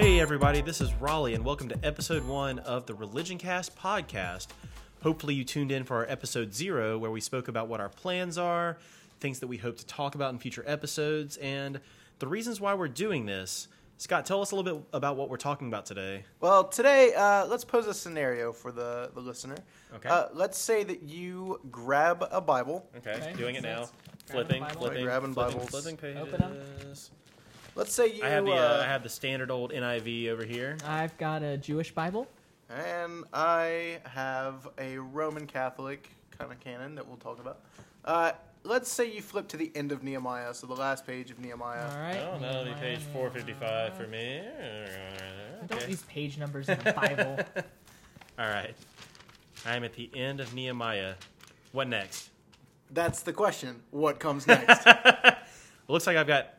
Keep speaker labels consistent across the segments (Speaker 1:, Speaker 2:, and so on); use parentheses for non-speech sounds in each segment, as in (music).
Speaker 1: Hey, everybody, this is Raleigh, and welcome to episode one of the Religion Cast podcast. Hopefully, you tuned in for our episode zero, where we spoke about what our plans are, things that we hope to talk about in future episodes, and the reasons why we're doing this. Scott, tell us a little bit about what we're talking about today.
Speaker 2: Well, today, uh, let's pose a scenario for the, the listener.
Speaker 1: Okay.
Speaker 2: Uh, let's say that you grab a Bible.
Speaker 1: Okay,
Speaker 3: Okay,
Speaker 1: doing it now.
Speaker 3: so
Speaker 1: Flipping,
Speaker 3: grabbing the Bible.
Speaker 1: flipping,
Speaker 2: Grabbing
Speaker 1: flipping,
Speaker 2: Bibles.
Speaker 1: flipping pages.
Speaker 3: Open 'em.
Speaker 2: Let's say you.
Speaker 1: I have the uh,
Speaker 2: uh,
Speaker 1: I have the standard old NIV over here.
Speaker 3: I've got a Jewish Bible.
Speaker 2: and I have a Roman Catholic kind of canon that we'll talk about. Uh, let's say you flip to the end of Nehemiah, so the last page of Nehemiah.
Speaker 3: All right.
Speaker 1: Oh, that'll be page 455 for me.
Speaker 3: Don't
Speaker 1: Okay.
Speaker 3: use page numbers in the Bible. (laughs)
Speaker 1: All right. I'm at the end of Nehemiah. What next?
Speaker 2: That's the question. What comes next?
Speaker 1: It (laughs) looks like I've got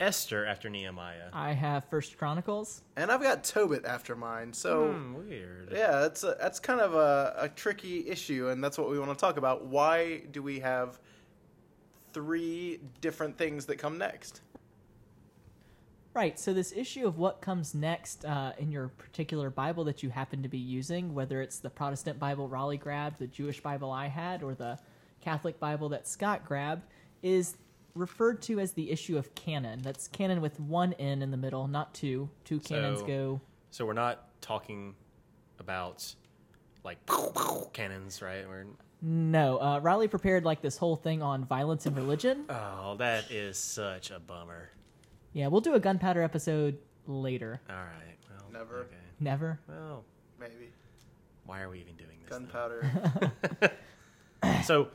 Speaker 1: Esther after Nehemiah.
Speaker 3: I have First Chronicles.
Speaker 2: and I've got Tobit after mine. So.
Speaker 1: Hmm, weird.
Speaker 2: Yeah, that's a, that's kind of a, a tricky issue, and that's what we want to talk about. Why do we have three different things that come next?
Speaker 3: Right. So this issue of what comes next uh, in your particular Bible that you happen to be using, whether it's the Protestant Bible Raleigh grabbed, the Jewish Bible I had, or the Catholic Bible that Scott grabbed, is referred to as the issue of canon. That's canon with one N in the middle, not two. Two canons
Speaker 1: So-
Speaker 3: go.
Speaker 1: So we're not talking about like cannons, right? We're,
Speaker 3: No, uh, Riley prepared like this whole thing on violence and religion.
Speaker 1: oh, that is such a bummer.
Speaker 3: Yeah, we'll do a gunpowder episode later.
Speaker 1: All right. Well,
Speaker 2: Never.
Speaker 1: Okay.
Speaker 3: Never.
Speaker 1: Well,
Speaker 2: Maybe
Speaker 1: why are we even doing this?
Speaker 2: gunpowder. (laughs) (laughs) (laughs)
Speaker 1: So,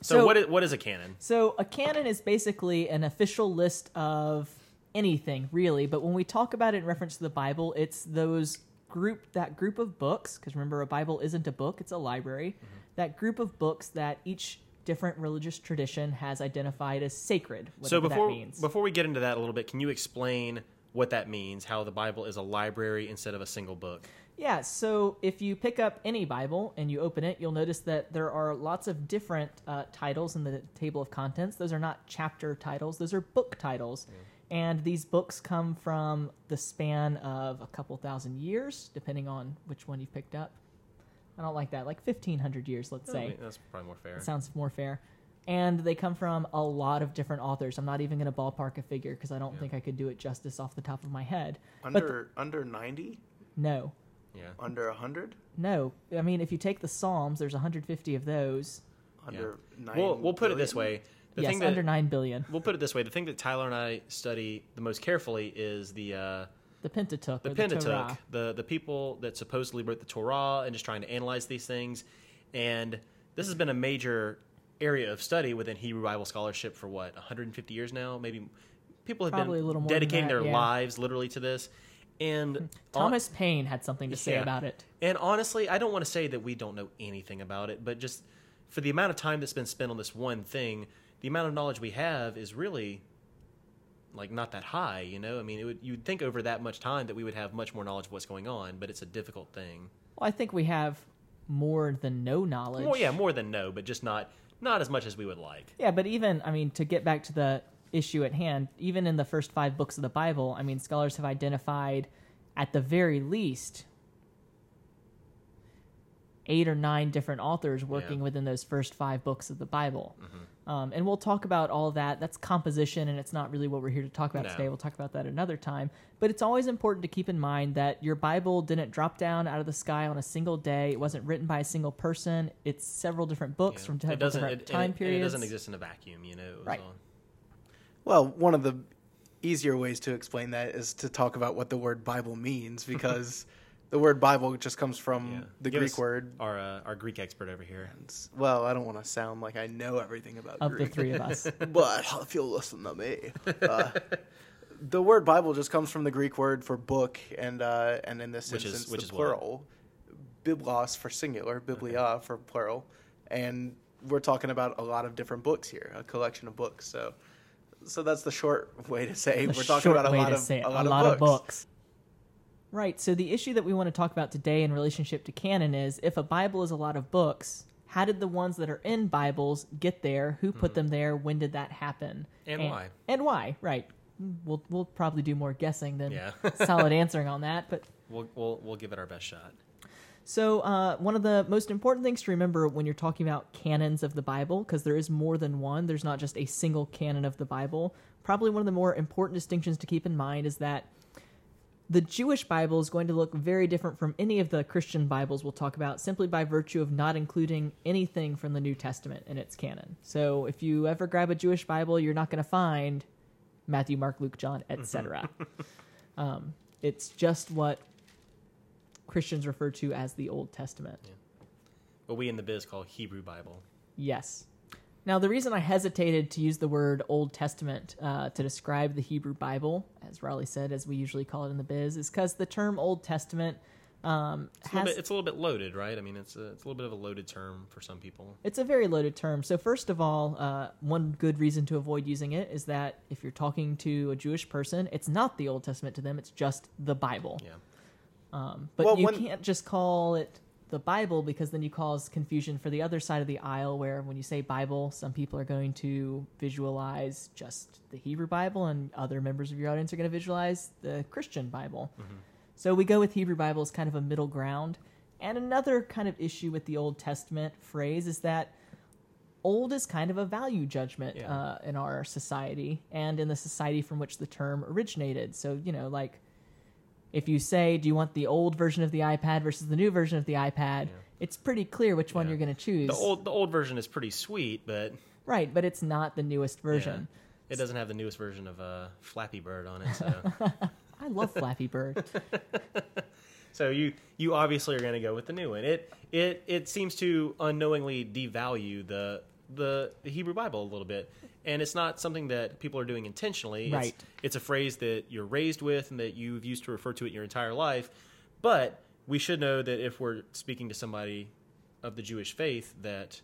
Speaker 1: so,
Speaker 3: So-
Speaker 1: what is what is a canon?
Speaker 3: So a canon is basically an official list of anything, really. But when we talk about it in reference to the Bible, it's those group that group of books. Because remember, a Bible isn't a book; it's a library. Mm-hmm. That group of books that each different religious tradition has identified as sacred.
Speaker 1: So before
Speaker 3: that means.
Speaker 1: before we get into that a little bit, can you explain what that means? How the Bible is a library instead of a single book?
Speaker 3: Yeah, so if you pick up any Bible and you open it, you'll notice that there are lots of different uh, titles in the table of contents. Those are not chapter titles, those are book titles. And these books come from the span of a couple thousand years, depending on which one you've picked up. I don't like that, like 1500 years, let's say.
Speaker 1: that's probably more fair.
Speaker 3: That sounds more fair. And they come from a lot of different authors. I'm not even going to ballpark a figure because I don't
Speaker 1: Yeah.
Speaker 3: think I could do it justice off the top of my head.
Speaker 2: under under ninety,
Speaker 3: No.
Speaker 1: Yeah.
Speaker 2: under hundred,
Speaker 3: No, I mean if you take the Psalms, there's 150 of those.
Speaker 2: under nine.
Speaker 1: We'll we'll put it this way. The
Speaker 3: yes,
Speaker 1: thing that
Speaker 3: under nine billion.
Speaker 1: we'll put it this way. The thing that Tyler and I study the most carefully is the uh,
Speaker 3: The Pentateuch.
Speaker 1: the Pentateuch,
Speaker 3: The
Speaker 1: the the people that supposedly wrote the Torah and just trying to analyze these things. And this has been a major area of study within Hebrew Bible scholarship for what 150 years now. Maybe people have
Speaker 3: Probably a
Speaker 1: been
Speaker 3: little more
Speaker 1: dedicating
Speaker 3: that,
Speaker 1: their
Speaker 3: yeah.
Speaker 1: lives literally to this. And hmm.
Speaker 3: Thomas Paine had something to say
Speaker 1: Yeah.
Speaker 3: about it.
Speaker 1: And honestly, I don't want to say that we don't know anything about it, but just for the amount of time that's been spent on this one thing, the amount of knowledge we have is really like not that high, you know? I mean, it would you'd think over that much time that we would have much more knowledge of what's going on, but it's a difficult thing.
Speaker 3: Well, I think we have more than no knowledge.
Speaker 1: Well, yeah, more than no, but just not not as much as we would like.
Speaker 3: Yeah, but even I mean to get back to the issue at hand, even in the first five books of the Bible, I mean scholars have identified at the very least eight or nine different authors working
Speaker 1: Yeah. Mm-hmm.
Speaker 3: within those first five books of the Bible. Um, and we'll talk about all that. That's composition, and it's not really what we're here to talk about
Speaker 1: No.
Speaker 3: today. We'll talk about that another time. But it's always important to keep in mind that your Bible didn't drop down out of the sky on a single day. It wasn't written by a single person. It's several different books
Speaker 1: Yeah.
Speaker 3: from
Speaker 1: it doesn't
Speaker 3: different
Speaker 1: it,
Speaker 3: time
Speaker 1: it,
Speaker 3: periods.
Speaker 1: it doesn't exist in a vacuum, you know. It was
Speaker 3: Right.
Speaker 1: all-
Speaker 2: Well, one of the easier ways to explain that is to talk about what the word Bible means, (laughs) because the word Bible just comes from
Speaker 1: yeah.
Speaker 2: the
Speaker 1: Give
Speaker 2: Greek word.
Speaker 1: Our uh, our Greek expert over here.
Speaker 2: It's- Well, I don't want to sound like I know everything about
Speaker 3: of the three of us. (laughs)
Speaker 2: but if you'll listen to me, uh, (laughs) the word Bible just comes from the Greek word for book, and uh, and in this
Speaker 1: Which is-
Speaker 2: instance,
Speaker 1: which
Speaker 2: the
Speaker 1: is what?
Speaker 2: plural, biblos for singular, biblia for plural, and we're talking about a lot of different books here, a collection of books. So, so that's the short (laughs) way to say
Speaker 3: The
Speaker 2: we're talking about a lot of
Speaker 3: say it,
Speaker 2: a lot, of, books.
Speaker 3: Right. So the issue that we want to talk about today in relationship to canon is if a Bible is a lot of books, how did the ones that are in Bibles get there? Who put hmm. them there? When did that happen?
Speaker 1: And why.
Speaker 3: And why? Right. we'll we'll probably do more guessing than
Speaker 1: Yeah.
Speaker 3: solid (laughs) answering on that. But
Speaker 1: We'll, we'll we'll give it our best shot.
Speaker 3: So uh, one of the most important things to remember when you're talking about canons of the Bible, because there is more than one. There's not just a single canon of the Bible. Probably one of the more important distinctions to keep in mind is that the Jewish Bible is going to look very different from any of the Christian Bibles we'll talk about simply by virtue of not including anything from the New Testament in its canon. So if you ever grab a Jewish Bible, you're not going to find Matthew, Mark, Luke, John, etc. um, it's just what Christians refer to as the Old Testament.
Speaker 1: What we in the biz call Hebrew Bible.
Speaker 3: Yes. Now, the reason I hesitated to use the word Old Testament uh, to describe the Hebrew Bible, as Raleigh said, as we usually call it in the biz, is because the term Old Testament um,
Speaker 1: It's a, little
Speaker 3: has
Speaker 1: bit, it's a little bit loaded, right? I mean, it's a, it's a little bit of a loaded term for some people.
Speaker 3: it's a very loaded term. So, first of all, uh, one good reason to avoid using it is that if you're talking to a Jewish person, it's not the Old Testament to them; it's just the Bible.
Speaker 1: Yeah.
Speaker 3: Um, but
Speaker 2: Well,
Speaker 3: you
Speaker 2: when-
Speaker 3: can't just call it the Bible because then you cause confusion for the other side of the aisle. Where when you say Bible, some people are going to visualize just the Hebrew Bible, and other members of your audience are going to visualize the Christian Bible. So we go with Hebrew Bible as kind of a middle ground. And another kind of issue with the Old Testament phrase is that old is kind of a value judgment
Speaker 1: Yeah.
Speaker 3: uh, in our society and in the society from which the term originated. So, you know, like if you say, do you want the old version of the iPad versus the new version of the iPad? It's pretty clear which one
Speaker 1: Yeah.
Speaker 3: you're going to choose.
Speaker 1: The old the old version is pretty sweet, but
Speaker 3: right, but it's not the newest version.
Speaker 1: yeah, it doesn't have the newest version of uh, Flappy Bird on it. So, (laughs)
Speaker 3: I love Flappy Bird. (laughs)
Speaker 1: so you you obviously are going to go with the new one. It it it seems to unknowingly devalue the the, the Hebrew Bible a little bit. And it's not something that people are doing intentionally. It's,
Speaker 3: Right.
Speaker 1: It's a phrase that you're raised with and that you've used to refer to it your entire life. But we should know that if we're speaking to somebody of the Jewish faith, that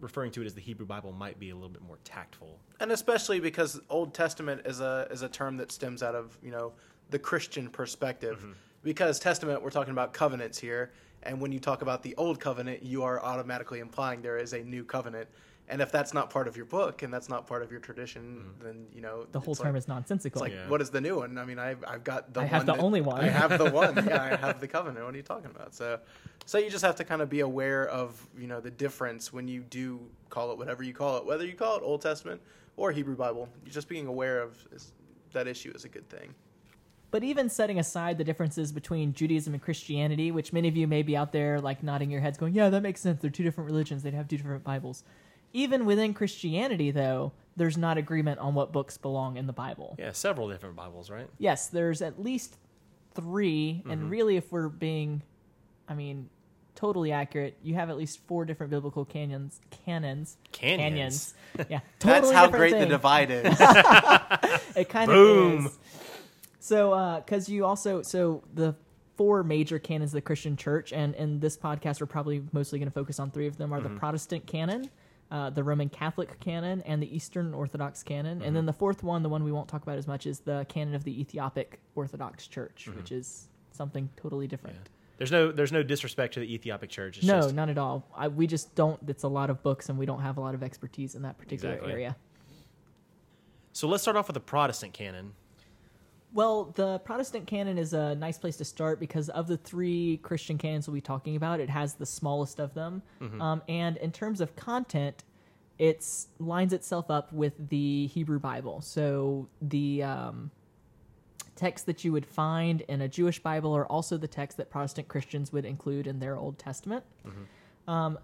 Speaker 1: referring to it as the Hebrew Bible might be a little bit more tactful.
Speaker 2: and especially because Old Testament is a is a term that stems out of you know the Christian perspective.
Speaker 1: Mm-hmm.
Speaker 2: Because Testament, we're talking about covenants here, and when you talk about the Old Covenant, you are automatically implying there is a new covenant. And if that's not part of your book and that's not part of your tradition, mm-hmm. then you know
Speaker 3: The whole term
Speaker 2: like,
Speaker 3: is nonsensical.
Speaker 2: It's like,
Speaker 1: Yeah.
Speaker 2: what is the new one? I mean, I've, I've got the.
Speaker 3: I have
Speaker 2: one
Speaker 3: the
Speaker 2: that-
Speaker 3: only one.
Speaker 2: I have the one. (laughs) Yeah, I have the covenant. What are you talking about? So, so you just have to kind of be aware of you know the difference when you do call it whatever you call it, whether you call it Old Testament or Hebrew Bible. Just being aware of is, that issue is a good thing.
Speaker 3: But even setting aside the differences between Judaism and Christianity, which many of you may be out there like nodding your heads going, yeah, that makes sense. They're two different religions. They'd have two different Bibles. Even within Christianity, though, there's not agreement on what books belong in the Bible.
Speaker 1: Yeah, several different Bibles, right?
Speaker 3: Yes, there's at least 3
Speaker 1: Mm-hmm.
Speaker 3: and really, if we're being, I mean, totally accurate, you have at least four different biblical canyons. Canons.
Speaker 1: Canyons. (laughs)
Speaker 3: Yeah.
Speaker 2: That's how
Speaker 3: different
Speaker 2: great the divide is. (laughs)
Speaker 3: It kind
Speaker 1: Boom.
Speaker 3: of is. So, because you also, so the four major canons of the Christian church, and in this podcast, we're probably mostly going to focus on three of them are the Protestant canon, uh, the Roman Catholic canon, and the Eastern Orthodox canon. And then the fourth one, the one we won't talk about as much, is the canon of the Ethiopic Orthodox Church, which is something totally different.
Speaker 1: There's no there's no disrespect to the Ethiopic Church. It's
Speaker 3: No,
Speaker 1: just,
Speaker 3: none at all. I, we just don't. It's a lot of books, and we don't have a lot of expertise in that particular
Speaker 1: Exactly.
Speaker 3: area.
Speaker 1: So let's start off with the Protestant canon.
Speaker 3: Well, the Protestant canon is a nice place to start because of the three Christian canons we'll be talking about, it has the smallest of them. Um, and in terms of content, it lines itself up with the Hebrew Bible. So the um, texts that you would find in a Jewish Bible are also the texts that Protestant Christians would include in their Old Testament. Um,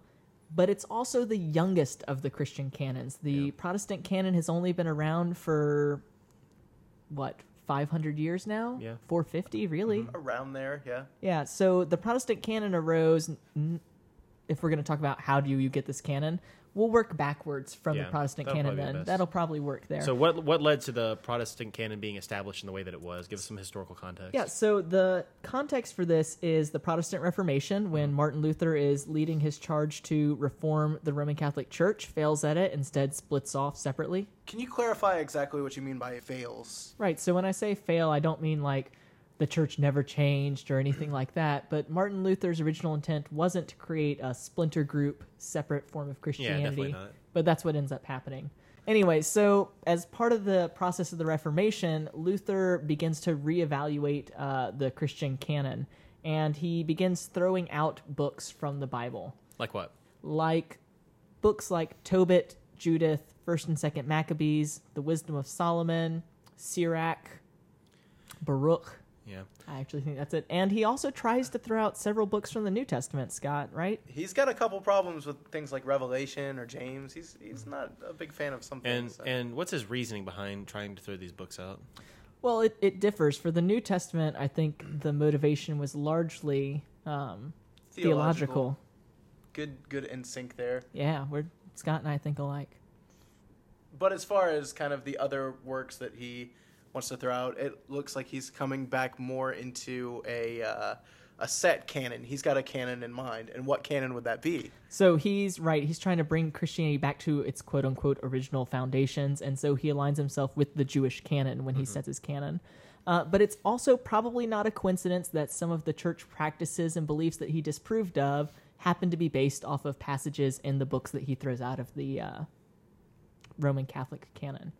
Speaker 3: but it's also the youngest of the Christian canons. The Protestant canon has only been around for what 500 years now
Speaker 1: Yeah.
Speaker 3: 450 really
Speaker 2: Around there, yeah.
Speaker 3: yeah so the protestant canon arose n- if we're going to talk about how do you get this canon we'll work backwards from
Speaker 1: Yeah,
Speaker 3: the protestant canon
Speaker 1: probably
Speaker 3: then
Speaker 1: best.
Speaker 3: that'll probably work there
Speaker 1: So what what led to the Protestant canon being established in the way that it was? Give us some historical context.
Speaker 3: Yeah, so the context for this is the Protestant Reformation when mm-hmm. Martin Luther is leading his charge to reform the Roman Catholic Church, fails at it, instead splits off separately.
Speaker 2: Can you clarify exactly what you mean by fails?
Speaker 3: Right, so when I say fail, I don't mean like the church never changed or anything like that, but Martin Luther's original intent wasn't to create a splinter group, separate form of Christianity.
Speaker 1: Yeah, definitely not.
Speaker 3: But that's what ends up happening. Anyway, so as part of the process of the Reformation, Luther begins to reevaluate uh, the Christian canon, and he begins throwing out books from the Bible,
Speaker 1: Like what?
Speaker 3: like books like Tobit, Judith, First and Second Maccabees, The Wisdom of Solomon, Sirach, Baruch.
Speaker 1: Yeah.
Speaker 3: I actually think that's it. And he also tries to throw out several books from the New Testament, Scott, right?
Speaker 2: He's got a couple problems with things like Revelation or James. He's he's not a big fan of some
Speaker 1: And
Speaker 2: things. so.
Speaker 1: and what's his reasoning behind trying to throw these books out?
Speaker 3: Well, it, it differs. For the New Testament, I think the motivation was largely um, theological.
Speaker 2: Good good in sync there.
Speaker 3: Yeah, we're Scott and I think alike.
Speaker 2: But as far as kind of the other works that he wants to throw out, it looks like he's coming back more into a uh, a set canon. He's got a canon in mind, and what canon would that be?
Speaker 3: So he's right. He's trying to bring Christianity back to its quote unquote original foundations, and so he aligns himself with the Jewish canon when he sets his canon. Uh, but it's also probably not a coincidence that some of the church practices and beliefs that he disproved of happen to be based off of passages in the books that he throws out of the uh, Roman Catholic canon.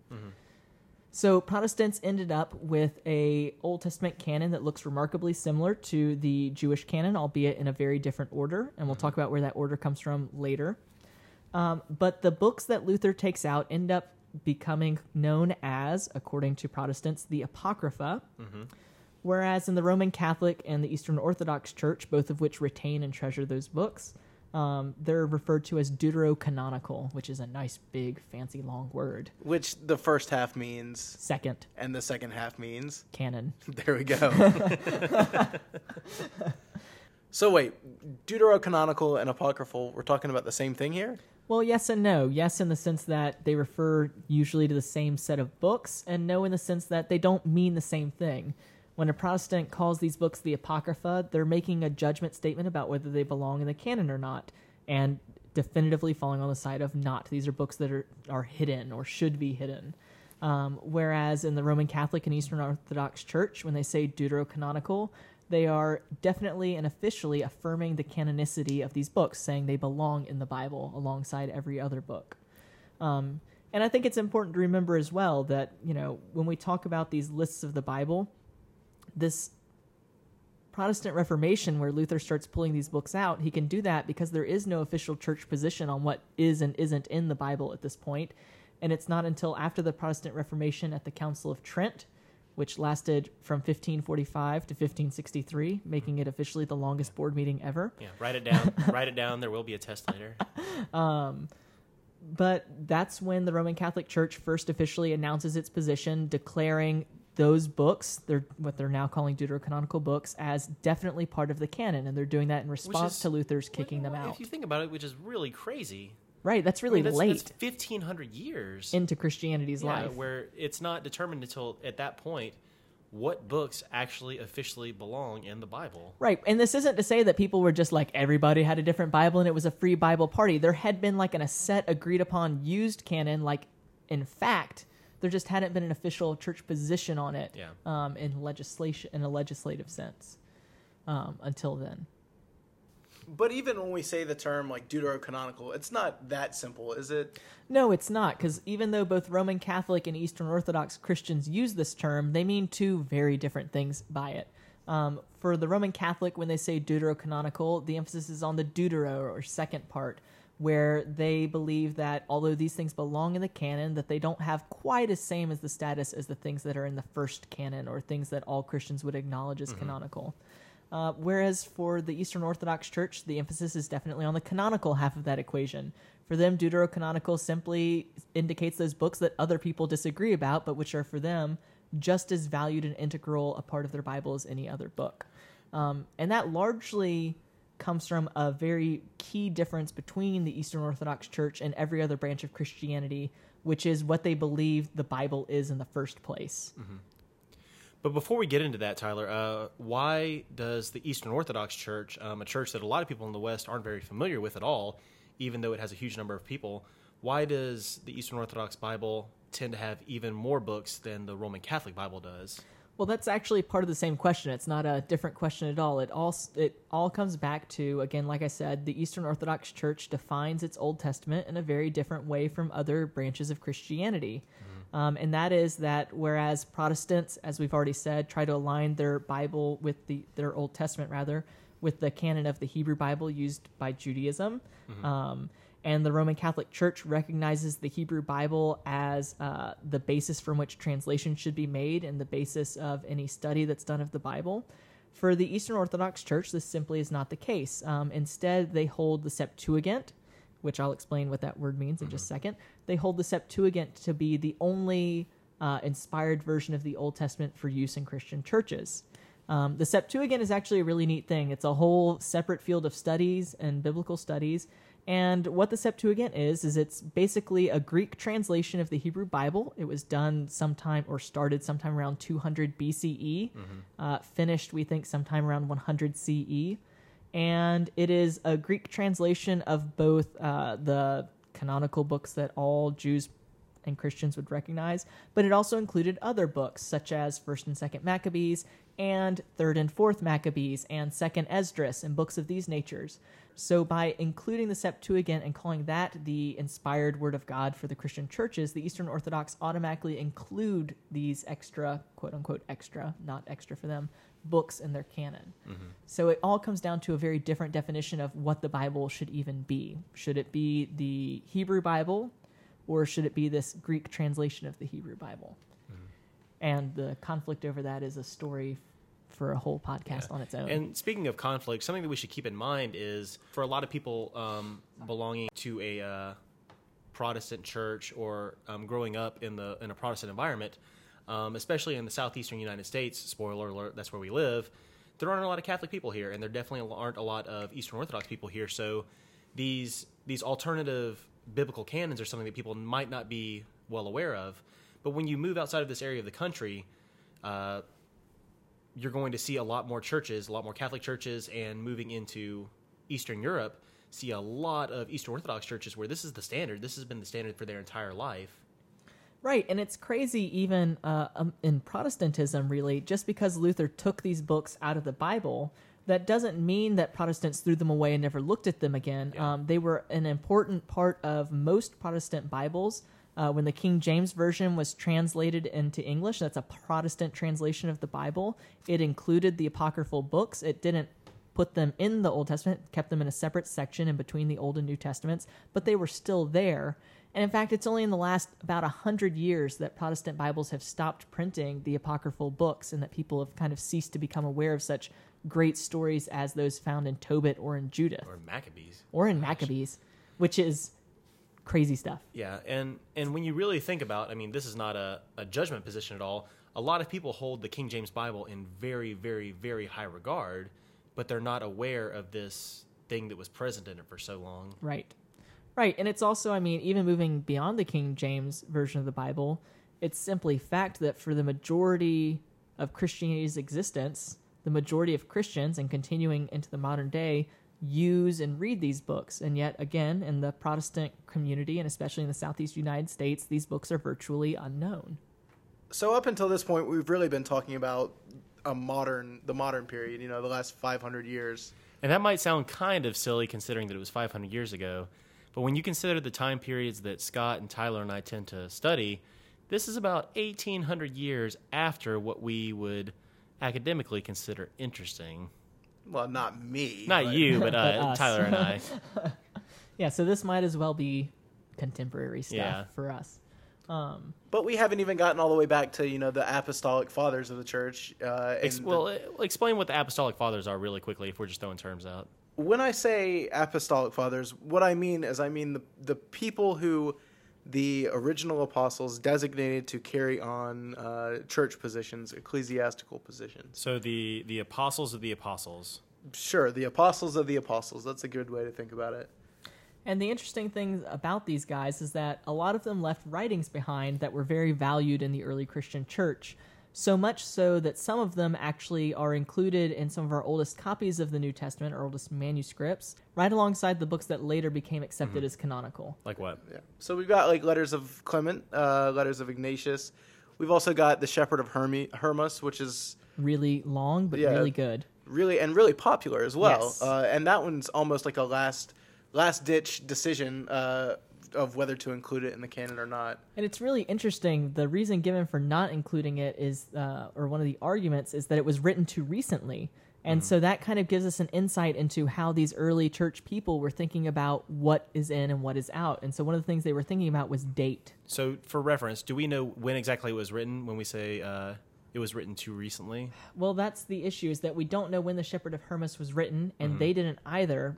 Speaker 3: So Protestants ended up with a Old Testament canon that looks remarkably similar to the Jewish canon, albeit in a very different order, and we'll talk about where that order comes from later. Um, but the books that Luther takes out end up becoming known as, according to Protestants, the Apocrypha. Whereas in the Roman Catholic and the Eastern Orthodox Church, both of which retain and treasure those books, um, they're referred to as deuterocanonical, which is a nice, big, fancy, long word.
Speaker 2: Which the first half means,
Speaker 3: Second
Speaker 2: and the second half means.
Speaker 3: canon. (laughs)
Speaker 2: There we go. (laughs) so wait, deuterocanonical and apocryphal. We're talking about the same thing here.
Speaker 3: Well, yes and no. Yes, in the sense that they refer usually to the same set of books, and no, in the sense that they don't mean the same thing. When a Protestant calls these books the Apocrypha, they're making a judgment statement about whether they belong in the canon or not, and definitively falling on the side of not. These are books that are, are hidden or should be hidden. Um, whereas in the Roman Catholic and Eastern Orthodox Church, when they say deuterocanonical, they are definitely and officially affirming the canonicity of these books, saying they belong in the Bible alongside every other book. Um, and I think it's important to remember as well that, you know, when we talk about these lists of the Bible, this Protestant Reformation, where Luther starts pulling these books out, he can do that because there is no official church position on what is and isn't in the Bible at this point. And it's not until after the Protestant Reformation at the Council of Trent, which lasted from 1545 to 1563, making it officially the longest board meeting ever.
Speaker 1: Yeah, write it down. (laughs) write it down. There will be a test later. (laughs)
Speaker 3: Um, but that's when the Roman Catholic Church first officially announces its position, declaring those books, they're what they're now calling deuterocanonical books, as definitely part of the canon, and they're doing that in response
Speaker 1: is-
Speaker 3: to Luther's kicking them out.
Speaker 1: If you think about it, which is really crazy.
Speaker 3: right, that's
Speaker 1: I
Speaker 3: really
Speaker 1: mean, that's,
Speaker 3: late
Speaker 1: That's Fifteen hundred years
Speaker 3: into Christianity's
Speaker 1: yeah,
Speaker 3: life.
Speaker 1: where it's not determined until at that point what books actually officially belong in the Bible.
Speaker 3: Right, and this isn't to say that people were just like everybody had a different Bible and it was a free Bible party. There had been like an a set agreed upon used canon, like in fact, there just hadn't been an official church position on it
Speaker 1: Yeah.
Speaker 3: um, in legislation in a legislative sense um, until then.
Speaker 2: But even when we say the term like deuterocanonical, it's not that simple, is it?
Speaker 3: No, it's not, because even though both Roman Catholic and Eastern Orthodox Christians use this term, they mean two very different things by it. Um, for the Roman Catholic, when they say deuterocanonical, the emphasis is on the deutero or second part, where they believe that although these things belong in the canon, that they don't have quite as same as the status as the things that are in the first canon or things that all Christians would acknowledge as canonical. Uh, whereas for the Eastern Orthodox Church, the emphasis is definitely on the canonical half of that equation. For them, deuterocanonical simply indicates those books that other people disagree about, but which are for them just as valued and integral a part of their Bible as any other book. Um, and that largely comes from a very key difference between the Eastern Orthodox Church and every other branch of Christianity, which is what they believe the Bible is in the first place.
Speaker 1: But before we get into that, Tyler, uh, why does the Eastern Orthodox Church, um, a church that a lot of people in the West aren't very familiar with at all, even though it has a huge number of people, why does the Eastern Orthodox Bible tend to have even more books than the Roman Catholic Bible does?
Speaker 3: Well, that's actually part of the same question. It's not a different question at all. It all it all comes back to again, like I said, the Eastern Orthodox Church defines its Old Testament in a very different way from other branches of Christianity, um, and that is that whereas Protestants, as we've already said, try to align their Bible with the their Old Testament rather with the canon of the Hebrew Bible used by Judaism. Um, and the Roman Catholic Church recognizes the Hebrew Bible as uh, the basis from which translation should be made and the basis of any study that's done of the Bible. For the Eastern Orthodox Church, this simply is not the case. Um, instead, they hold the Septuagint, which I'll explain what that word means in just a second. They hold the Septuagint to be the only uh, inspired version of the Old Testament for use in Christian churches. Um, the Septuagint is actually a really neat thing. It's a whole separate field of studies and biblical studies. And what the Septuagint is, is it's basically a Greek translation of the Hebrew Bible. It was done sometime or started sometime around 200 BCE, uh, finished, we think, sometime around 100 CE. And it is a Greek translation of both uh, the canonical books that all Jews and Christians would recognize, but it also included other books such as First and Second Maccabees and Third and Fourth Maccabees and Second Esdras and books of these natures. So by including the Septuagint and calling that the inspired word of God for the Christian churches, the Eastern Orthodox automatically include these extra, quote unquote extra, not extra for them, books in their canon. Mm-hmm. So it all comes down to a very different definition of what the Bible should even be. Should it be the Hebrew Bible or should it be this Greek translation of the Hebrew Bible? Mm-hmm. And the conflict over that is a story for a whole podcast on its own.
Speaker 1: And speaking of conflict, something that we should keep in mind is for a lot of people um, belonging to a uh, Protestant church or um, growing up in the in a Protestant environment, um, especially in the southeastern United States. Spoiler alert: that's where we live. There aren't a lot of Catholic people here, and there definitely aren't a lot of Eastern Orthodox people here. So these these alternative biblical canons are something that people might not be well aware of. But when you move outside of this area of the country, uh, you're going to see a lot more churches, a lot more Catholic churches, and moving into Eastern Europe, see a lot of Eastern Orthodox churches where this is the standard. This has been the standard for their entire life.
Speaker 3: Right, and it's crazy even uh, um, in Protestantism, really, just because Luther took these books out of the Bible, that doesn't mean that Protestants threw them away and never looked at them again. Um, they were an important part of most Protestant Bibles. Uh, when the King James Version was translated into English, that's a Protestant translation of the Bible, it included the apocryphal books. It didn't put them in the Old Testament, kept them in a separate section in between the Old and New Testaments, but they were still there. And in fact, it's only in the last about a hundred years that Protestant Bibles have stopped printing the apocryphal books, and that people have kind of ceased to become aware of such great stories as those found in Tobit or in Judith
Speaker 1: Or in Maccabees.
Speaker 3: or in Maccabees, which is crazy stuff.
Speaker 1: Yeah, and and when you really think about, I mean, this is not a, a judgment position at all. A lot of people hold the King James Bible in very, very, very high regard, but they're not aware of this thing that was present in it for so long.
Speaker 3: Right. Right. And it's also, I mean, even moving beyond the King James version of the Bible, it's simply fact that for the majority of Christianity's existence, the majority of Christians and continuing into the modern day use and read these books. And yet, again, in the Protestant community, and especially in the Southeast United States, these books are virtually unknown.
Speaker 2: So up until this point, we've really been talking about a modern, the modern period. You know, the last 500 years.
Speaker 1: And that might sound kind of silly considering that it was 500 years ago, but when you consider the time periods that Scott and Tyler and I tend to study, this is about 1800 years after what we would academically consider interesting.
Speaker 2: Well, not me.
Speaker 1: Not
Speaker 2: but-
Speaker 1: you, (laughs) but, uh,
Speaker 3: But.
Speaker 1: Tyler and I. (laughs)
Speaker 3: Yeah, so this might as well be contemporary stuff
Speaker 1: Yeah.
Speaker 3: for us. Um,
Speaker 2: But we haven't even gotten all the way back to you know the apostolic fathers of the church. Uh, and
Speaker 1: Ex- well, uh, explain what the apostolic fathers are really quickly if we're just throwing terms out.
Speaker 2: when I say apostolic fathers, what I mean is I mean the the people who the original apostles designated to carry on uh, church positions, ecclesiastical positions.
Speaker 1: So the the apostles of the apostles.
Speaker 2: Sure, the apostles of the apostles. That's a good way to think about it.
Speaker 3: And the interesting thing about these guys is that a lot of them left writings behind that were very valued in the early Christian church. So much so that some of them actually are included in some of our oldest copies of the New Testament, our oldest manuscripts, right alongside the books that later became accepted as canonical.
Speaker 1: Like what?
Speaker 2: Yeah. So we've got like letters of Clement, uh, letters of Ignatius. We've also got the Shepherd of Hermi- Hermas, which is
Speaker 3: Really long, but
Speaker 2: Yeah.
Speaker 3: really good.
Speaker 2: really and really popular as well.
Speaker 3: Yes.
Speaker 2: Uh, and that one's almost like a last last ditch decision uh, of whether to include it in the canon or not.
Speaker 3: And it's really interesting. The reason given for not including it is, uh, or one of the arguments is that it was written too recently. And so that kind of gives us an insight into how these early church people were thinking about what is in and what is out. And so one of the things they were thinking about was date.
Speaker 1: So, for reference, do we know when exactly it was written when we say uh, it was written too recently?
Speaker 3: Well, that's the issue is that we don't know when the Shepherd of Hermas was written, and they didn't either.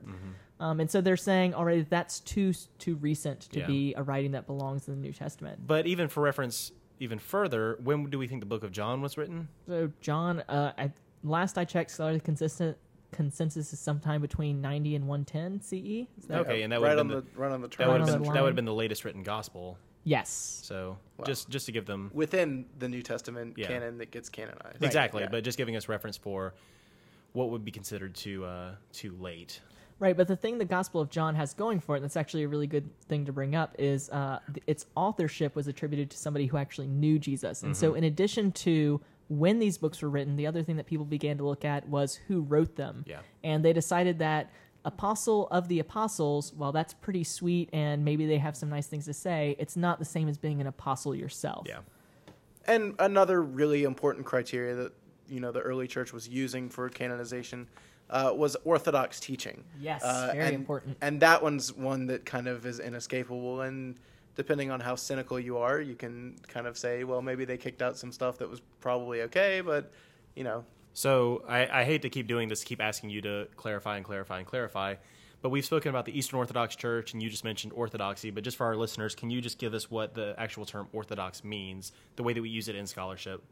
Speaker 3: Um, and so they're saying already that's too too recent to
Speaker 1: Yeah.
Speaker 3: be a writing that belongs in the New Testament.
Speaker 1: But even for reference, even further, when do we think the book of John was written?
Speaker 3: So John, uh, I, last I checked, scholarly consistent consensus is sometime between 90 and 110 CE. Is that
Speaker 1: Okay, and that
Speaker 2: right
Speaker 1: would've
Speaker 2: on
Speaker 1: been
Speaker 2: the right on the
Speaker 1: That would have been
Speaker 3: the
Speaker 1: that would have been the latest written gospel.
Speaker 3: Yes.
Speaker 1: So
Speaker 2: Wow.
Speaker 1: just just to give them
Speaker 2: within the New Testament
Speaker 1: Yeah.
Speaker 2: canon that gets canonized.
Speaker 1: exactly,
Speaker 2: Yeah.
Speaker 1: but just giving us reference for what would be considered too uh, too late.
Speaker 3: Right, but the thing the Gospel of John has going for it, and that's actually a really good thing to bring up, is uh, th- its authorship was attributed to somebody who actually knew Jesus. And
Speaker 1: Mm-hmm.
Speaker 3: so, in addition to when these books were written, the other thing that people began to look at was who wrote them.
Speaker 1: Yeah.
Speaker 3: And they decided that apostle of the apostles, while that's pretty sweet and maybe they have some nice things to say, it's not the same as being an apostle yourself.
Speaker 1: Yeah.
Speaker 2: And another really important criteria that you know the early church was using for canonization uh, was orthodox teaching.
Speaker 3: Yes,
Speaker 2: Uh,
Speaker 3: very
Speaker 2: and,
Speaker 3: important.
Speaker 2: And that one's one that kind of is inescapable. And depending on how cynical you are, you can kind of say, well, maybe they kicked out some stuff that was probably okay, but you know,
Speaker 1: So I, I hate to keep doing this, keep asking you to clarify and clarify and clarify. But we've spoken about the Eastern Orthodox Church, and you just mentioned Orthodoxy. But just for our listeners, can you just give us what the actual term Orthodox means, the way that we use it in scholarship?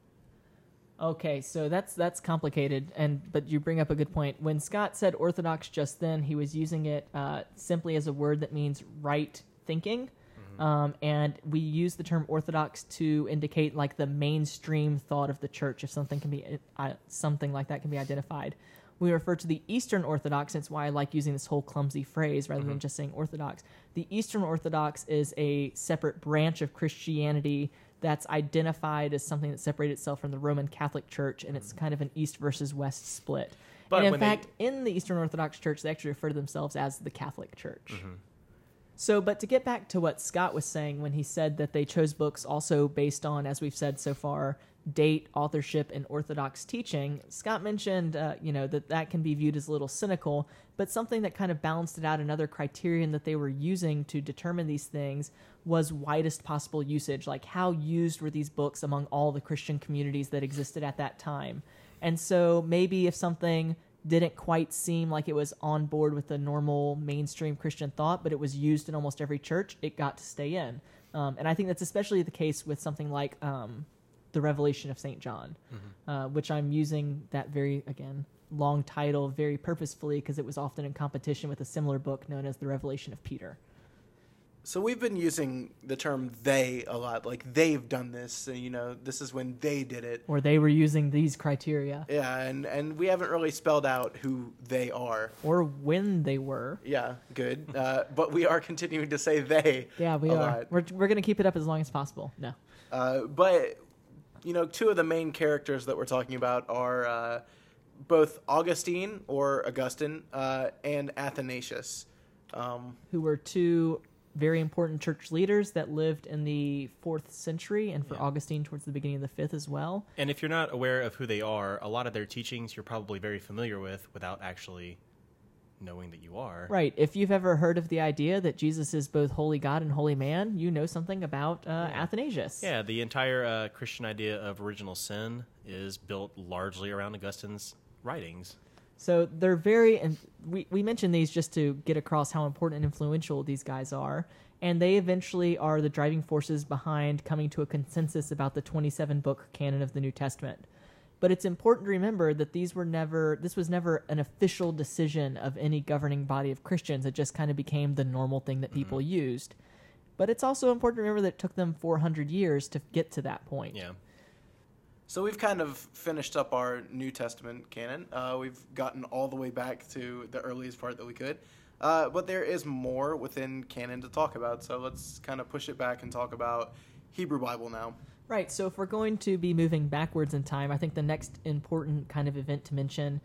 Speaker 3: Okay, so that's that's complicated, and but you bring up a good point. When Scott said orthodox just then, he was using it uh, simply as a word that means right thinking, um, and we use the term orthodox to indicate like the mainstream thought of the church. If something can be uh, something like that can be identified, we refer to the Eastern Orthodox. That's why I like using this whole clumsy phrase rather than just saying Orthodox. The Eastern Orthodox is a separate branch of Christianity that's identified as something that separated itself from the Roman Catholic Church, and it's kind of an East versus West split.
Speaker 1: But
Speaker 3: and in
Speaker 1: when they-
Speaker 3: fact, in the Eastern Orthodox Church, they actually refer to themselves as the Catholic Church.
Speaker 1: Mm-hmm.
Speaker 3: So, but to get back to what Scott was saying when he said that they chose books also based on, as we've said so far, date, authorship, and orthodox teaching, Scott mentioned, uh, you know, that that can be viewed as a little cynical, but something that kind of balanced it out. Another criterion that they were using to determine these things was widest possible usage. Like, how used were these books among all the Christian communities that existed at that time? And so maybe if something didn't quite seem like it was on board with the normal mainstream Christian thought, but it was used in almost every church, it got to stay in. Um, and I think that's especially the case with something like um, the Revelation of St. John, uh, which I'm using that very, again, long title very purposefully because it was often in competition with a similar book known as the Revelation of Peter.
Speaker 2: So we've been using the term "they" a lot, like they've done this. And, you know, this is when they did it.
Speaker 3: Or they were using these criteria,
Speaker 2: Yeah, and and we haven't really spelled out who they are.
Speaker 3: or when they were.
Speaker 2: Yeah, good. Uh, but we are continuing to say they.
Speaker 3: Yeah, we are.
Speaker 2: lot.
Speaker 3: We're, we're going to keep it up as long as possible. No.
Speaker 2: Uh, but you know, two of the main characters that we're talking about are uh, both Augustine or Augustine uh, and Athanasius. Um,
Speaker 3: who were two very important church leaders that lived in the fourth century, and for
Speaker 1: Yeah.
Speaker 3: Augustine towards the beginning of the fifth as well.
Speaker 1: And if you're not aware of who they are, a lot of their teachings you're probably very familiar with without actually knowing that you are.
Speaker 3: Right. If you've ever heard of the idea that Jesus is both wholly God and wholly man, you know something about uh, Athanasius.
Speaker 1: Yeah, the entire uh, Christian idea of original sin is built largely around Augustine's writings.
Speaker 3: So they're very, and we, we mentioned these just to get across how important and influential these guys are. And they eventually are the driving forces behind coming to a consensus about the 27 book canon of the New Testament. But it's important to remember that these were never, this was never an official decision of any governing body of Christians. It just kind of became the normal thing that people used. But it's also important to remember that it took them 400 years to get to that point.
Speaker 1: Yeah.
Speaker 2: so we've kind of finished up our New Testament canon. Uh, we've gotten all the way back to the earliest part that we could. Uh, but there is more within canon to talk about. So let's kind of push it back and talk about Hebrew Bible now.
Speaker 3: Right. So if we're going to be moving backwards in time, I think the next important kind of event to mention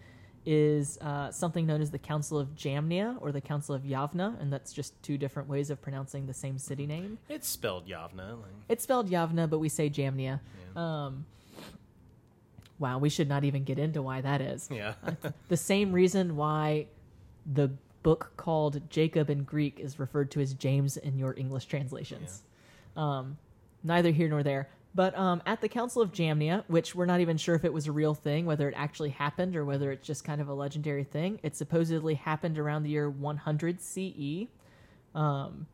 Speaker 3: is uh, something known as the Council of Jamnia or the Council of Yavna, and that's just two different ways of pronouncing the same city name.
Speaker 1: It's spelled Yavna. Like,
Speaker 3: It's spelled Yavna, but we say Jamnia. Um, wow, we should not even get into why that is. (laughs)
Speaker 1: yeah. (laughs)
Speaker 3: The same reason why the book called Jacob in Greek is referred to as James in your English translations. Um, neither here nor there. But um, at the Council of Jamnia, which we're not even sure if it was a real thing, whether it actually happened or whether it's just kind of a legendary thing, it supposedly happened around the year 100 CE. Um,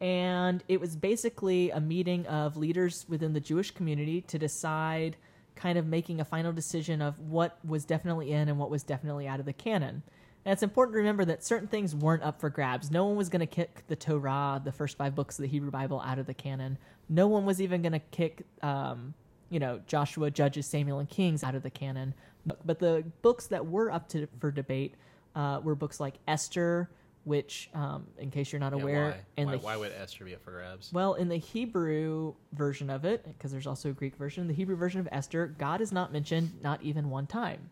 Speaker 3: and it was basically a meeting of leaders within the Jewish community to decide, kind of making a final decision of what was definitely in and what was definitely out of the canon. And it's important to remember that certain things weren't up for grabs. No one was going to kick the Torah, the first five books of the Hebrew Bible, out of the canon. No one was even going to kick, um, you know, Joshua, Judges, Samuel, and Kings out of the canon. But, but the books that were up to for debate uh, were books like Esther, which, um, in case you're not
Speaker 1: Yeah,
Speaker 3: aware,
Speaker 1: why? why,
Speaker 3: the
Speaker 1: why would Esther be up for grabs?
Speaker 3: well, in the Hebrew version of it, because there's also a Greek version, the Hebrew version of Esther, God is not mentioned not even one time.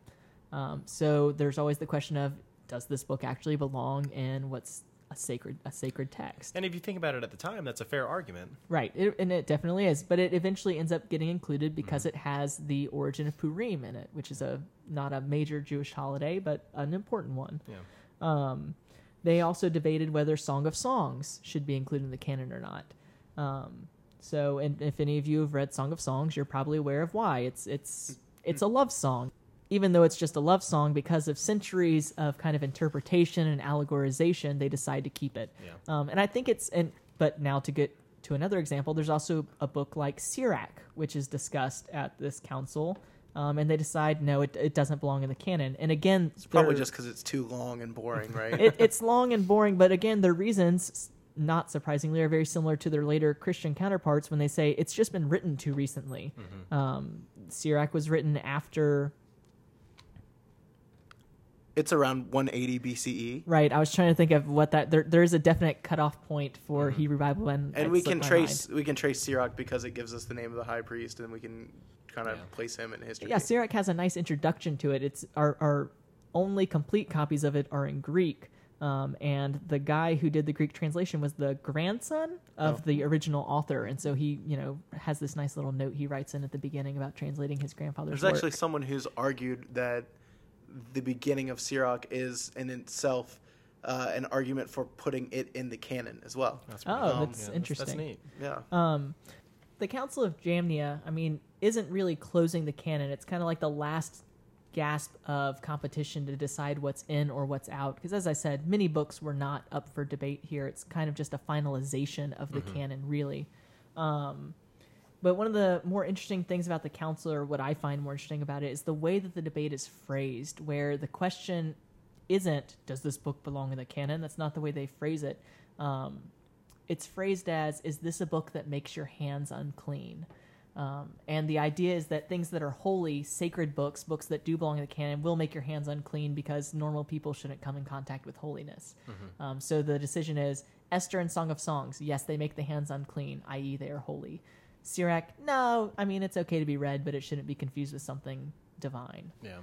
Speaker 3: Um, so there's always the question of does this book actually belong in what's a sacred a sacred text?
Speaker 1: And if you think about it at the time, that's a fair argument.
Speaker 3: Right, it, and it definitely is. But it eventually ends up getting included because it has the origin of Purim in it, which is a not a major Jewish holiday, but an important one.
Speaker 1: Yeah.
Speaker 3: Um, they also debated whether Song of Songs should be included in the canon or not. Um, so, and if any of you have read Song of Songs, you're probably aware of why. It's it's it's a love song, even though it's just a love song. Because of centuries of kind of interpretation and allegorization, they decide to keep it.
Speaker 1: Yeah.
Speaker 3: Um, and I think it's and but now to get to another example, there's also a book like Sirach, which is discussed at this council. Um, and they decide no, it, it doesn't belong in the canon. And again,
Speaker 2: It's probably just because it's too long and boring, right?
Speaker 3: it, it's long and boring, but again, their reasons, not surprisingly, are very similar to their later Christian counterparts when they say it's just been written too recently. Um, Sirach was written after,
Speaker 2: it's around 180 BCE.
Speaker 3: right? I was trying to think of what that there. There is a definite cutoff point for Hebrew Bible, and
Speaker 2: and we can
Speaker 3: my
Speaker 2: trace we can trace Sirach because it gives us the name of the high priest, and we can kind of
Speaker 1: Yeah.
Speaker 2: place him in history.
Speaker 3: Yeah, Sirach has a nice introduction to it. It's our our only complete copies of it are in Greek. Um, and the guy who did the Greek translation was the grandson of
Speaker 2: Oh.
Speaker 3: the original author, and so he, you know, has this nice little note he writes in at the beginning about translating his grandfather's
Speaker 2: There's
Speaker 3: work.
Speaker 2: actually someone who's argued that the beginning of Sirach is in itself uh, an argument for putting it in the canon as well.
Speaker 1: That's
Speaker 3: Oh,
Speaker 1: cool.
Speaker 3: that's
Speaker 1: Yeah,
Speaker 3: interesting.
Speaker 1: That's neat.
Speaker 2: Yeah.
Speaker 3: Um, the Council of Jamnia, I mean, isn't really closing the canon. It's kind of like the last gasp of competition to decide what's in or what's out. Because as I said, many books were not up for debate here. It's kind of just a finalization of the canon, really. Um, but one of the more interesting things about the council, or what I find more interesting about it, is the way that the debate is phrased, where the question isn't, does this book belong in the canon? That's not the way they phrase it. Um, it's phrased as, is this a book that makes your hands unclean? Um, and the idea is that things that are holy, sacred books, books that do belong in the canon, will make your hands unclean because normal people shouldn't come in contact with holiness. Um, so the decision is Esther and Song of Songs. Yes, they make the hands unclean, i.e., they are holy. Sirach, no, I mean, it's okay to be read, but it shouldn't be confused with something divine.
Speaker 1: Yeah.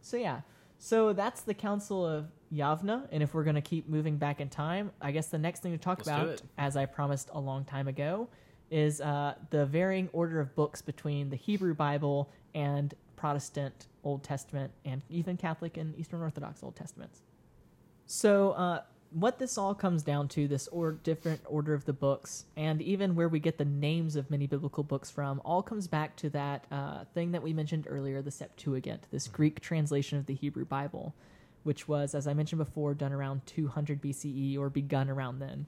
Speaker 3: So yeah, so that's the Council of Yavna, and if we're going to keep moving back in time, I guess the next thing to talk
Speaker 1: Let's
Speaker 3: about, as I promised a long time ago, is uh, the varying order of books between the Hebrew Bible and Protestant Old Testament, and even Catholic and Eastern Orthodox Old Testaments. So, uh, what this all comes down to, this or different order of the books, and even where we get the names of many biblical books from, all comes back to that uh, thing that we mentioned earlier, the Septuagint, this Greek translation of the Hebrew Bible, which was, as I mentioned before, done around 200 BCE or begun around then.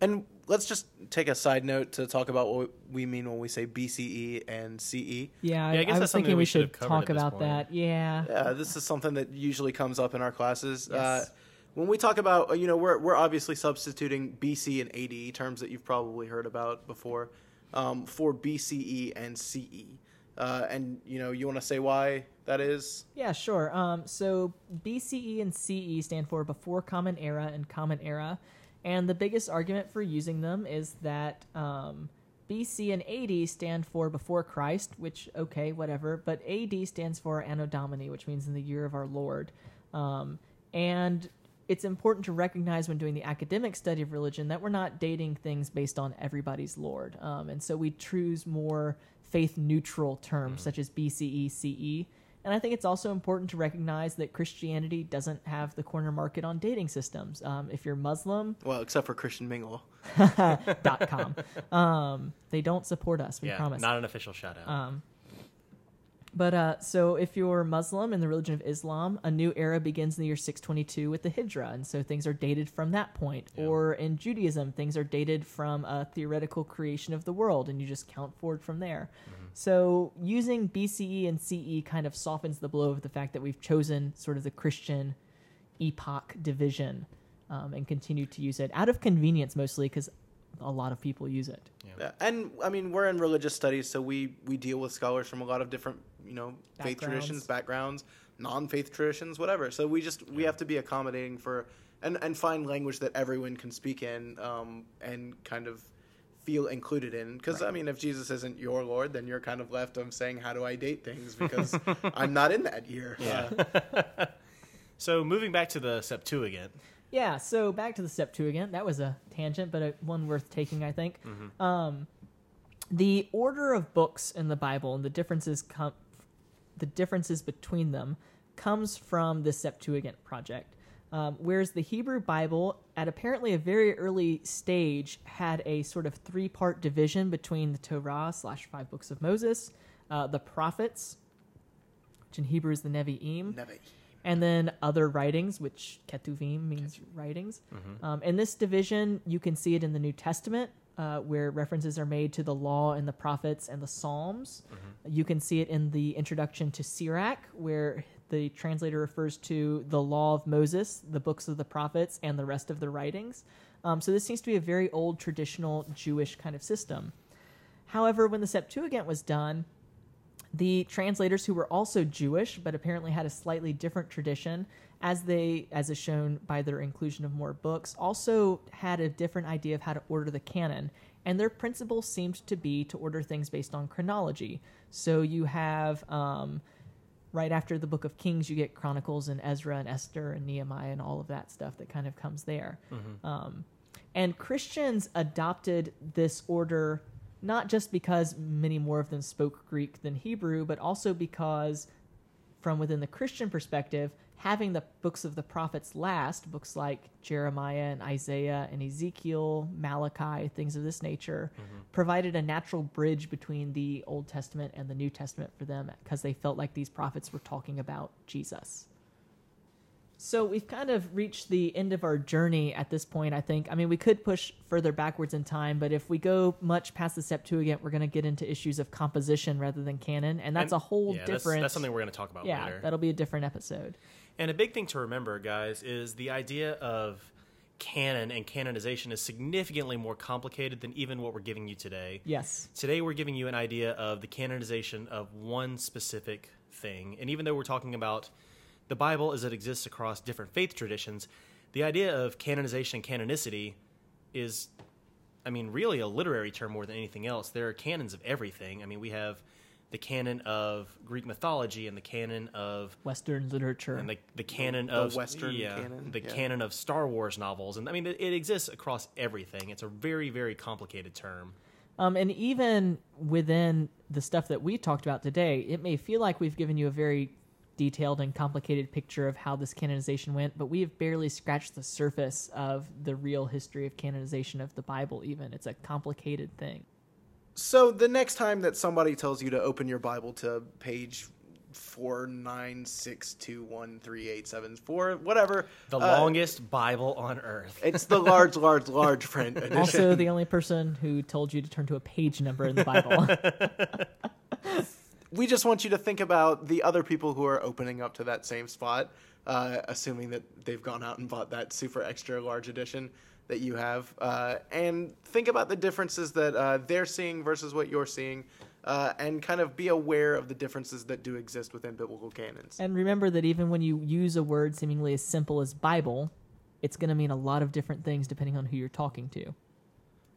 Speaker 2: And let's just take a side note to talk about what we mean when we say BCE and CE.
Speaker 3: Yeah, I,
Speaker 1: I guess
Speaker 3: I was
Speaker 1: that's something
Speaker 3: thinking
Speaker 1: we
Speaker 3: we
Speaker 1: should
Speaker 3: should talk about
Speaker 1: point.
Speaker 3: that. Yeah.
Speaker 2: Yeah, this is something that usually comes up in our classes. Uh,
Speaker 3: Yes.
Speaker 2: When we talk about, uh, you know, we're we're obviously substituting BC and AD terms that you've probably heard about before um, for BCE and CE. Uh, and you know, you want to say why that is?
Speaker 3: Yeah, sure. Um, so BCE and CE stand for Before Common Era and Common Era, and the biggest argument for using them is that um, BC and AD stand for before Christ, which okay, whatever. But AD stands for Anno Domini, which means in the year of our Lord. Um, and it's important to recognize when doing the academic study of religion that we're not dating things based on everybody's Lord. Um, and so we choose more faith neutral terms such as BCE, CE. And I think it's also important to recognize that Christianity doesn't have the corner market on dating systems. Um, if you're Muslim,
Speaker 2: Well, except for Christian Mingle. (laughs)
Speaker 3: dot com, um, they don't support us. We
Speaker 1: yeah,
Speaker 3: promise.
Speaker 1: not an official shout out.
Speaker 3: Um, but uh, so if you're Muslim in the religion of Islam, a new era begins in the year 622 with the Hijra, and so things are dated from that point.
Speaker 1: Yeah.
Speaker 3: Or in Judaism, things are dated from a theoretical creation of the world, and you just count forward from there. So using BCE and CE kind of softens the blow of the fact that we've chosen sort of the Christian epoch division um, and continue to use it out of convenience mostly because a lot of people use it.
Speaker 2: Yeah, and I mean we're in religious studies, so we we deal with scholars from a lot of different you know faith traditions, backgrounds, non-faith traditions, whatever. So we just we have to be accommodating for and and find language that everyone can speak in, um, and kind of feel included in. Because I mean, if Jesus isn't your Lord, then you're kind of left of saying, how do I date things? (laughs) Because I'm not in that year.
Speaker 1: Yeah.
Speaker 2: Uh, (laughs)
Speaker 1: so moving back to the Septuagint,
Speaker 3: Yeah, so back to the Septuagint. That was a tangent, but a, one worth taking, I think. Um, the order of books in the Bible and the differences come, the differences between them, comes from the Septuagint project. Um, whereas the Hebrew Bible, at apparently a very early stage, had a sort of three-part division between the Torah slash five books of Moses, uh, the prophets, which in Hebrew is the Nevi'im,
Speaker 2: Nevi.
Speaker 3: And then other writings, which ketuvim means writings. Um, in this division, you can see it in the New Testament, uh, where references are made to the law and the prophets and the Psalms. You can see it in the introduction to Sirach, where the translator refers to the law of Moses, the books of the prophets, and the rest of the writings. Um, so this seems to be a very old traditional Jewish kind of system. However, when the Septuagint was done, the translators who were also Jewish but apparently had a slightly different tradition, as they as is shown by their inclusion of more books, also had a different idea of how to order the canon. And their principle seemed to be to order things based on chronology. So you have um, right after the book of Kings, you get Chronicles and Ezra and Esther and Nehemiah and all of that stuff that kind of comes there. Um, and Christians adopted this order not just because many more of them spoke Greek than Hebrew, but also because, from within the Christian perspective, having the books of the prophets last, books like Jeremiah and Isaiah and Ezekiel, Malachi, things of this nature, mm-hmm. provided a natural bridge between the Old Testament and the New Testament for them because they felt like these prophets were talking about Jesus. So we've kind of reached the end of our journey at this point, I think. I mean, we could push further backwards in time, but if we go much past the Septuagint, we're going to get into issues of composition rather than canon, and that's
Speaker 1: And-
Speaker 3: a whole
Speaker 1: yeah, that's-
Speaker 3: different.
Speaker 1: That's, something we're going to talk about
Speaker 3: yeah,
Speaker 1: later.
Speaker 3: that'll be a different episode.
Speaker 1: And a big thing to remember, guys, is the idea of canon and canonization is significantly more complicated than even what we're giving you today.
Speaker 3: Yes.
Speaker 1: Today, we're giving you an idea of the canonization of one specific thing. And even though we're talking about the Bible as it exists across different faith traditions, the idea of canonization and canonicity is, I mean, really a literary term more than anything else. There are canons of everything. I mean, we have the canon of Greek mythology and the canon of
Speaker 3: Western literature.
Speaker 1: and the the canon
Speaker 2: the
Speaker 1: of
Speaker 2: Western
Speaker 1: yeah,
Speaker 2: canon,
Speaker 1: the
Speaker 2: yeah.
Speaker 1: canon of Star Wars novels, and I mean it, it exists across everything. It's a very very complicated term.
Speaker 3: Um, and even within the stuff that we talked about today, it may feel like we've given you a very detailed and complicated picture of how this canonization went, but we have barely scratched the surface of the real history of canonization of the Bible, even. It's a complicated thing.
Speaker 2: So the next time that somebody tells you to open your Bible to page four nine six two one three eight seven four, whatever,
Speaker 1: The
Speaker 2: uh,
Speaker 1: longest Bible on earth.
Speaker 2: It's the large, large, large print (laughs) edition.
Speaker 3: Also, the only person who told you to turn to a page number in the Bible. (laughs)
Speaker 2: we just want you to think about the other people who are opening up to that same spot, uh, assuming that they've gone out and bought that super extra large edition that you have, uh, and think about the differences that uh, they're seeing versus what you're seeing, uh, and kind of be aware of the differences that do exist within biblical canons.
Speaker 3: and remember that even when you use a word seemingly as simple as Bible, it's going to mean a lot of different things depending on who you're talking to.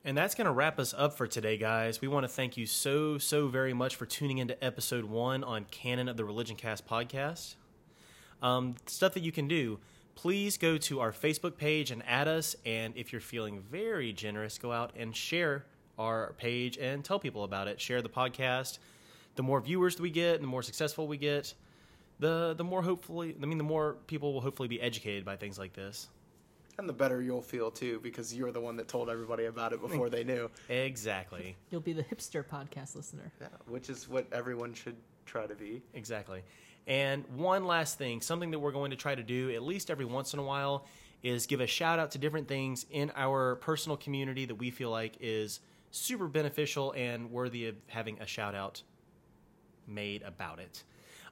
Speaker 1: And that's going to wrap us up for today, guys. We want to thank you so, so very much for tuning into episode one on Canon of the Religion Cast podcast. Um, stuff that you can do please go to our Facebook page and add us. And if you're feeling very generous, go out and share our page and tell people about it. Share the podcast. The more viewers we get, the more successful we get, the the more hopefully, I mean, the more people will hopefully be educated by things like this.
Speaker 2: And the better you'll feel too, because you're the one that told everybody about it before they knew.
Speaker 1: Exactly.
Speaker 3: You'll be the hipster podcast listener.
Speaker 2: Yeah, which is what everyone should try to be.
Speaker 1: Exactly. And one last thing, something that we're going to try to do at least every once in a while is give a shout out to different things in our personal community that we feel like is super beneficial and worthy of having a shout out made about it.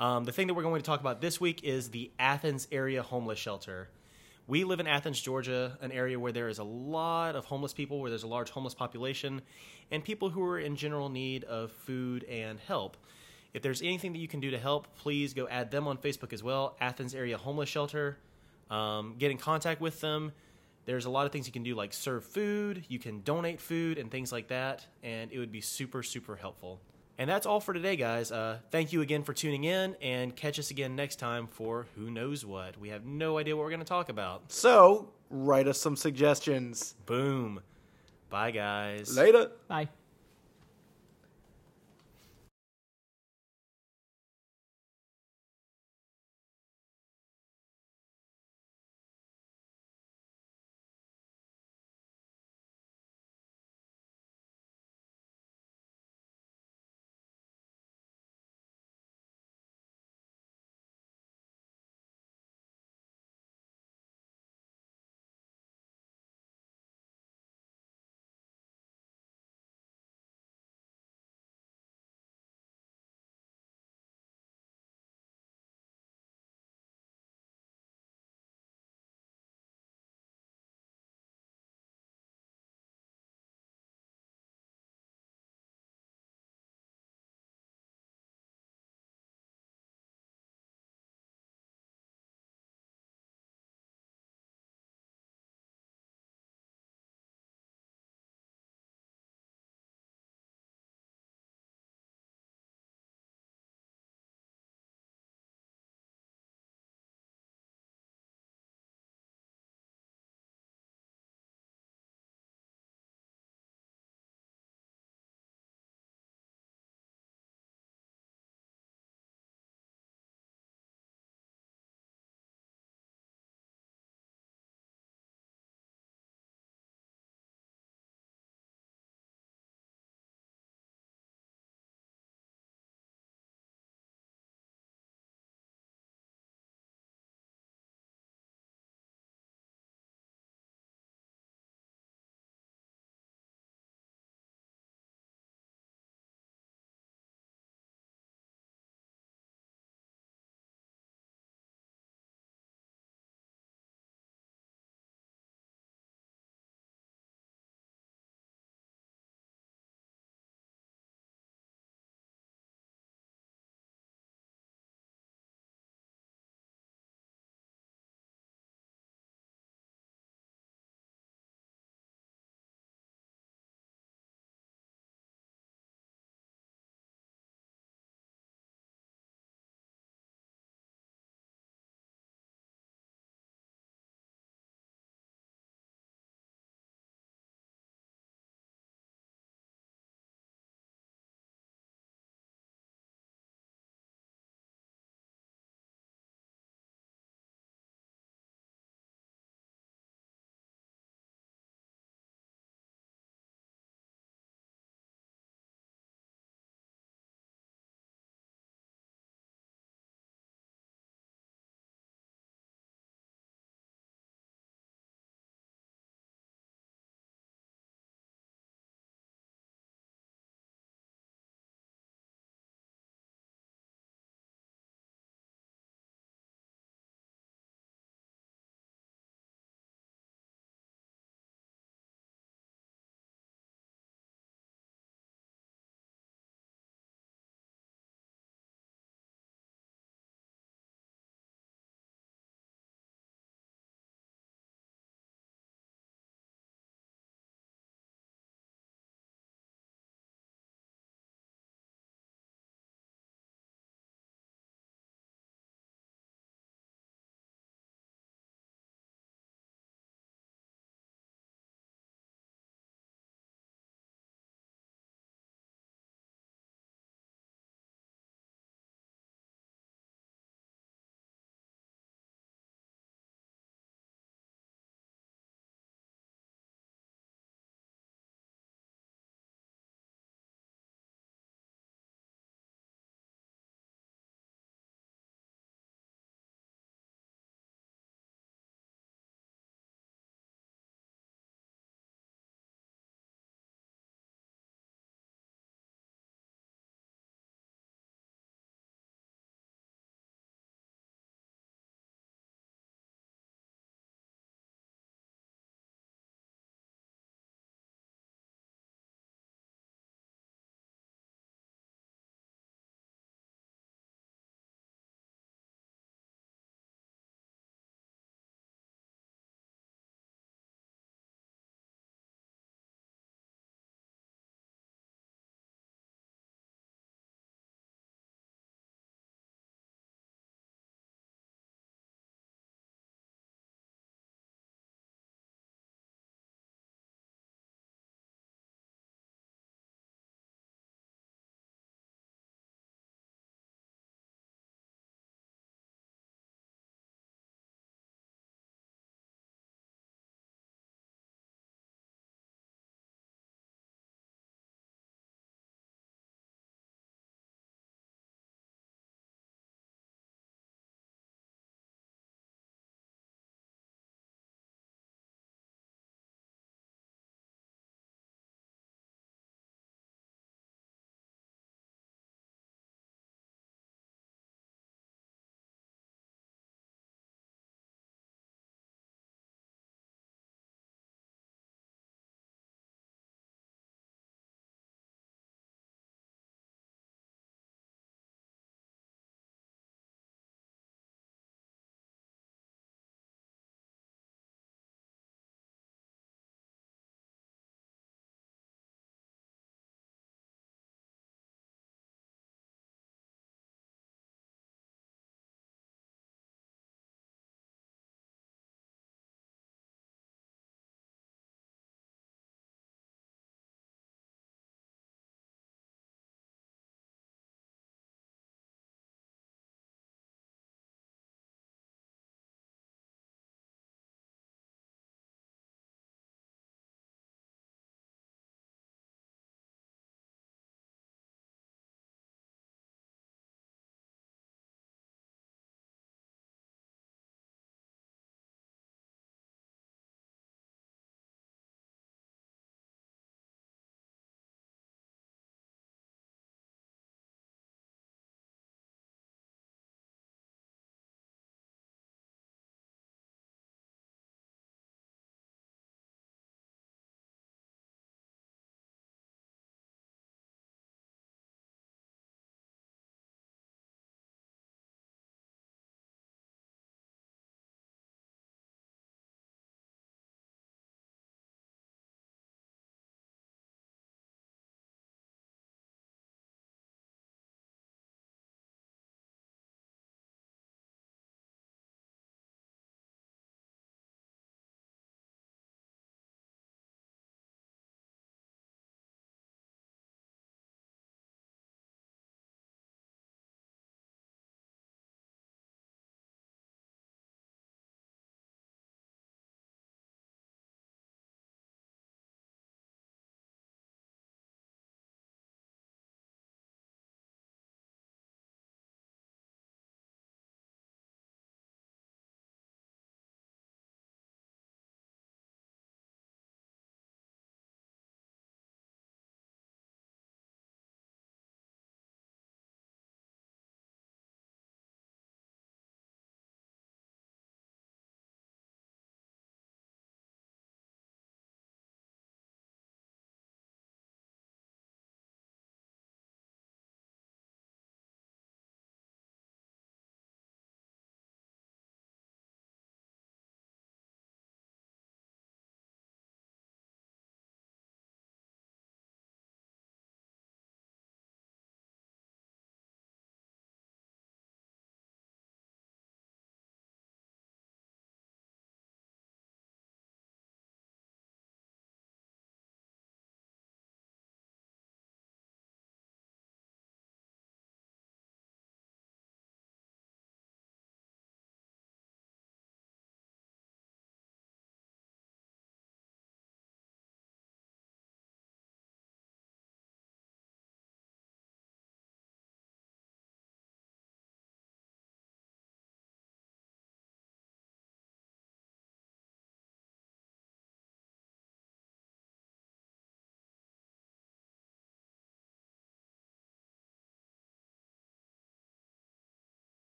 Speaker 1: Um, the thing that we're going to talk about this week is the Athens area homeless shelter. We live in Athens, Georgia, an area where there is a lot of homeless people, where there's a large homeless population, and people who are in general need of food and help. If there's anything that you can do to help, please go add them on Facebook as well, Athens Area Homeless Shelter. Um, get in contact with them. There's a lot of things you can do, like serve food, you can donate food, and things like that, and it would be super, super helpful. And that's all for today, guys. Uh, thank you again for tuning in, and catch us again next time for who knows what. We have no idea what we're going to talk about.
Speaker 2: So, write us some suggestions.
Speaker 1: Boom. Bye, guys.
Speaker 2: Later.
Speaker 3: Bye.